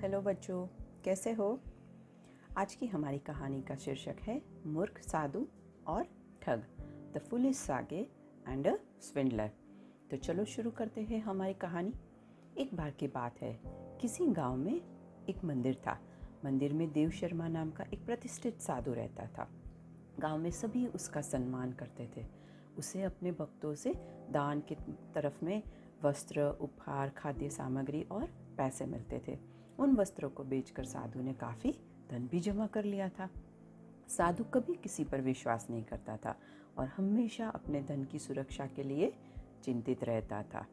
Hello बच्चों, कैसे हो? आज की हमारी कहानी का शीर्षक है, मूर्ख, साधु और ठग the foolish sage and a swindler तो चलो शुरू करते हैं हमारी कहानी। एक बार की बात है, किसी गाँव में एक मंदिर था। मंदिर में देव शर्मा नाम का एक प्रतिष्ठित साधु रहता था। गाँव में सभी उसका सम्मान करते थे। उसे अपने भक्तों से दान की तरफ़ में वस्त्र, उपहार, खाद्य सामग्री और पैसे मिलते थे। उन वस्त्रों को बेचकर साधु ने काफ़ी धन भी जमा कर लिया था। साधु कभी किसी पर विश्वास नहीं करता था और हमेशा अपने धन की सुरक्षा के लिए चिंतित रहता था।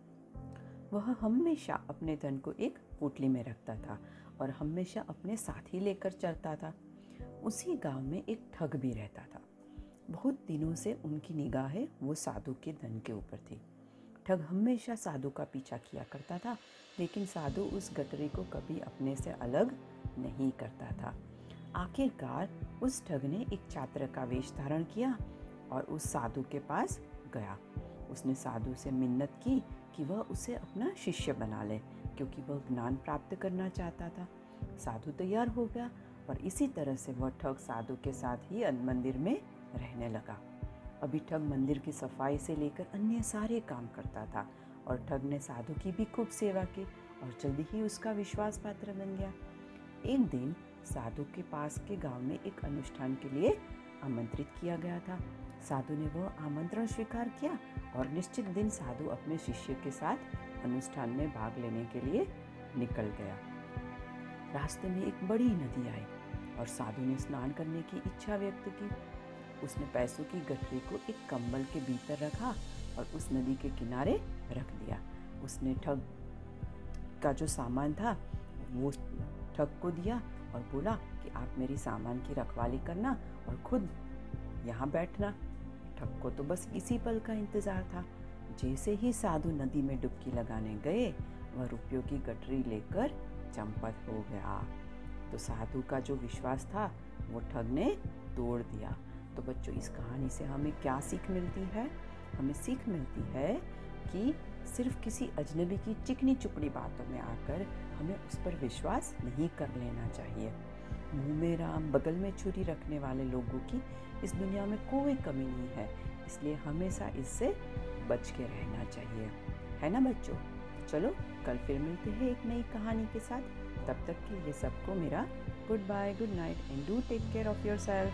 वह हमेशा अपने धन को एक पोटली में रखता था और हमेशा अपने साथ ही लेकर चलता था। उसी गाँव में एक ठग भी रहता था। बहुत दिनों से उनकी निगाहें वो साधु के धन के ऊपर थी। ठग हमेशा साधु का पीछा किया करता था, लेकिन साधु उस गटरी को कभी अपने से अलग नहीं करता था। आखिरकार उस ठग ने एक छात्र का वेश धारण किया और उस साधु के पास गया। उसने साधु से मिन्नत की कि वह उसे अपना शिष्य बना ले, क्योंकि वह ज्ञान प्राप्त करना चाहता था। साधु तैयार हो गया और इसी तरह से वह ठग साधु के साथ ही मंदिर में रहने लगा। अभी ठग मंदिर की सफ़ाई से लेकर अन्य सारे काम करता था और ठग ने साधु की भी खूब सेवा की और जल्दी ही उसका विश्वास पात्र बन गया। एक दिन साधु के पास के गाँव में एक अनुष्ठान के लिए आमंत्रित किया गया था। साधु ने वह आमंत्रण स्वीकार किया और निश्चित दिन साधु अपने शिष्य के साथ अनुष्ठान में भाग लेने के लिए निकल गया। रास्ते में एक बड़ी नदी आई और साधु ने स्नान करने की इच्छा व्यक्त की। उसने पैसों की गठरी को एक कंबल के भीतर रखा और उस नदी के किनारे रख दिया। उसने ठग का जो सामान था, वो ठग को दिया और बोला कि आप मेरी सामान की रखवाली करना और खुद यहाँ बैठना। ठग को तो बस इसी पल का इंतज़ार था। जैसे ही साधु नदी में डुबकी लगाने गए, वह रुपयों की गठरी लेकर चंपत हो गया। तो साधु का जो विश्वास था, वो ठग ने तोड़ दिया। तो बच्चों, इस कहानी से हमें क्या सीख मिलती है? हमें सीख मिलती है कि सिर्फ़ किसी अजनबी की चिकनी चुपड़ी बातों में आकर हमें उस पर विश्वास नहीं कर लेना चाहिए। मुँह में राम, बगल में छुरी रखने वाले लोगों की इस दुनिया में कोई कमी नहीं है, इसलिए हमेशा इससे बच के रहना चाहिए। है ना बच्चों? चलो, कल फिर मिलते हैं एक नई कहानी के साथ। तब तक के लिए सबको मेरा goodbye, good night, and do take care of yourself